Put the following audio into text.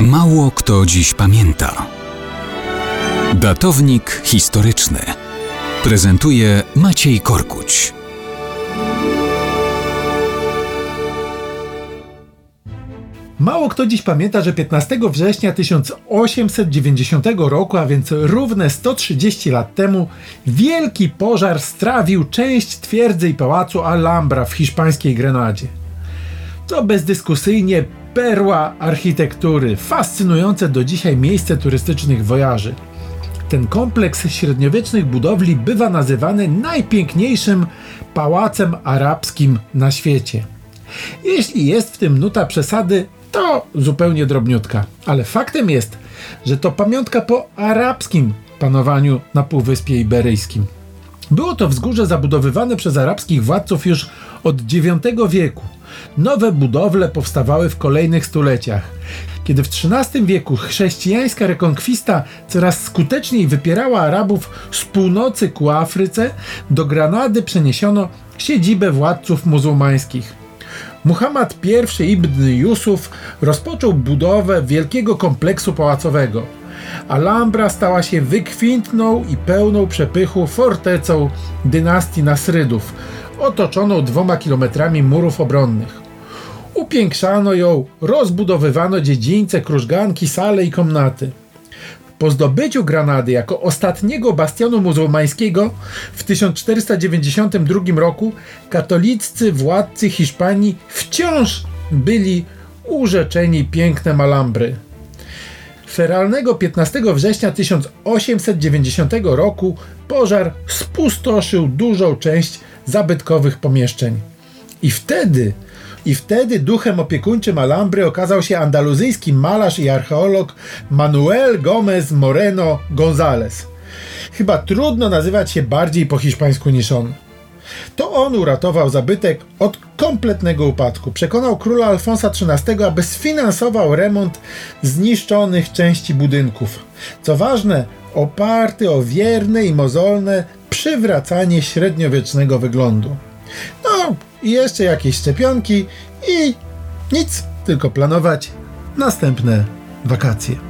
Mało kto dziś pamięta. Datownik historyczny prezentuje Maciej Korkuć. Mało kto dziś pamięta, że 15 września 1890 roku, a więc równe 130 lat temu, wielki pożar strawił część twierdzy i pałacu Alhambra w hiszpańskiej Grenadzie. To bezdyskusyjnie perła architektury, fascynujące do dzisiaj miejsce turystycznych wojaży. Ten kompleks średniowiecznych budowli bywa nazywany najpiękniejszym pałacem arabskim na świecie. Jeśli jest w tym nuta przesady, to zupełnie drobniutka, ale faktem jest, że to pamiątka po arabskim panowaniu na Półwyspie Iberyjskim. Było to wzgórze zabudowywane przez arabskich władców już od IX wieku. Nowe budowle powstawały w kolejnych stuleciach. Kiedy w XIII wieku chrześcijańska rekonkwista coraz skuteczniej wypierała Arabów z północy ku Afryce, do Granady przeniesiono siedzibę władców muzułmańskich. Muhammad I ibn Yusuf rozpoczął budowę wielkiego kompleksu pałacowego. Alhambra stała się wykwintną i pełną przepychu fortecą dynastii Nasrydów, otoczoną dwoma kilometrami murów obronnych. Upiększano ją, rozbudowywano dziedzińce, krużganki, sale i komnaty. Po zdobyciu Granady jako ostatniego bastionu muzułmańskiego w 1492 roku katoliccy władcy Hiszpanii wciąż byli urzeczeni pięknem Alhambry. Feralnego 15 września 1890 roku pożar spustoszył dużą część zabytkowych pomieszczeń. I wtedy, i wtedy duchem opiekuńczym Alhambry okazał się andaluzyjski malarz i archeolog Manuel Gomez Moreno González. Chyba trudno nazywać się bardziej po hiszpańsku niż on. To on uratował zabytek od kompletnego upadku. Przekonał króla Alfonsa XIII, aby sfinansował remont zniszczonych części budynków. Co ważne, oparty o wierne i mozolne przywracanie średniowiecznego wyglądu. No i jeszcze jakieś szczepionki i nic, tylko planować następne wakacje.